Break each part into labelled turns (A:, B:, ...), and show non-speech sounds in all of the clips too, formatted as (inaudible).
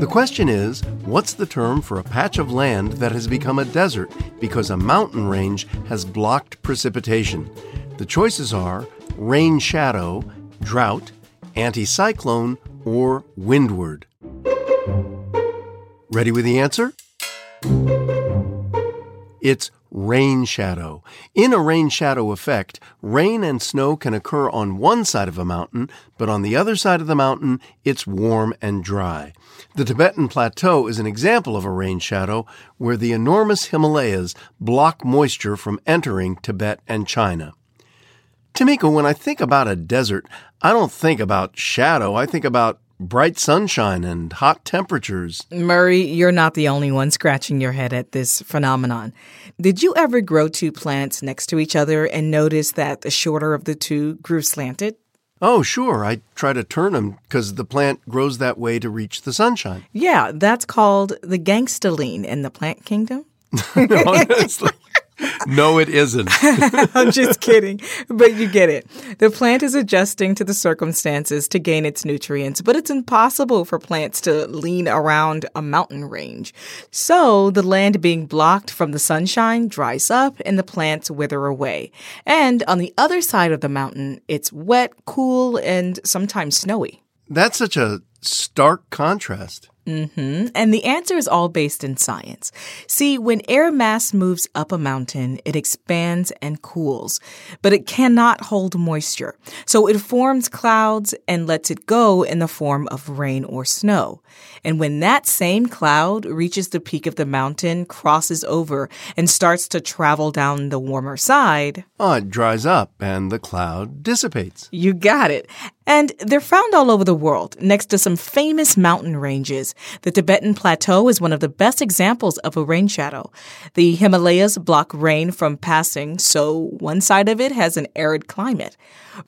A: The question is what's the term for a patch of land that has become a desert because a mountain range has blocked precipitation? The choices are rain shadow, drought, anticyclone, or windward. Ready with the answer? It's rain shadow. In a rain shadow effect, rain and snow can occur on one side of a mountain, but on the other side of the mountain, it's warm and dry. The Tibetan Plateau is an example of a rain shadow where the enormous Himalayas block moisture from entering Tibet and China. Tamika, when I think about a desert, I don't think about shadow. I think about bright sunshine and hot temperatures.
B: Murray, you're not the only one scratching your head at this phenomenon. Did you ever grow two plants next to each other and notice that the shorter of the two grew slanted?
A: Oh, sure. I try to turn them because the plant grows that way to reach the sunshine.
B: Yeah, that's called the gangstoline in the plant kingdom. (laughs)
A: Honestly. No, it isn't. (laughs)
B: I'm just kidding, but you get it. The plant is adjusting to the circumstances to gain its nutrients, but it's impossible for plants to lean around a mountain range. So the land being blocked from the sunshine dries up and the plants wither away. And on the other side of the mountain, it's wet, cool, and sometimes snowy.
A: That's such a stark contrast.
B: Mm-hmm. And the answer is all based in science. See, when air mass moves up a mountain, it expands and cools, but it cannot hold moisture. So it forms clouds and lets it go in the form of rain or snow. And when that same cloud reaches the peak of the mountain, crosses over, and starts to travel down the warmer side,
A: oh, it dries up and the cloud dissipates.
B: You got it. And they're found all over the world, next to some famous mountain ranges. The Tibetan Plateau is one of the best examples of a rain shadow. The Himalayas block rain from passing, so one side of it has an arid climate.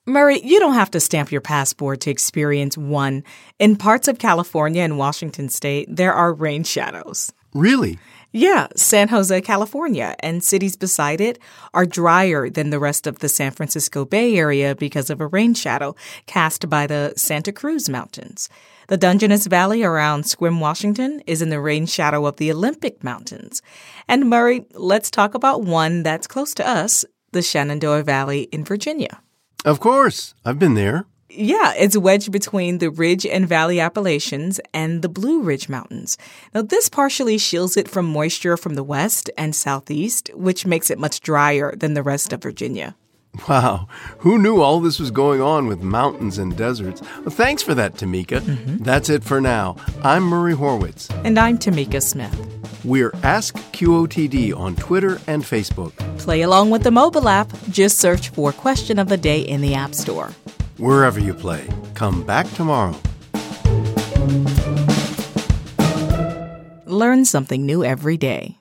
B: Murray, you don't have to stamp your passport to experience one. In parts of California and Washington state, there are rain shadows.
A: Really?
B: Yeah, San Jose, California, and cities beside it are drier than the rest of the San Francisco Bay Area because of a rain shadow cast by the Santa Cruz Mountains. The Dungeness Valley around Sequim, Washington is in the rain shadow of the Olympic Mountains. And Murray, let's talk about one that's close to us, the Shenandoah Valley in Virginia.
A: Of course, I've been there.
B: Yeah, it's wedged between the Ridge and Valley Appalachians and the Blue Ridge Mountains. Now, this partially shields it from moisture from the west and southeast, which makes it much drier than the rest of Virginia.
A: Wow, who knew all this was going on with mountains and deserts? Well, thanks for that, Tamika. Mm-hmm. That's it for now. I'm Murray Horwitz.
B: And I'm Tamika Smith.
A: We're Ask QOTD on Twitter and Facebook.
B: Play along with the mobile app. Just search for Question of the Day in the App Store
A: wherever you play. Come back tomorrow.
B: Learn something new every day.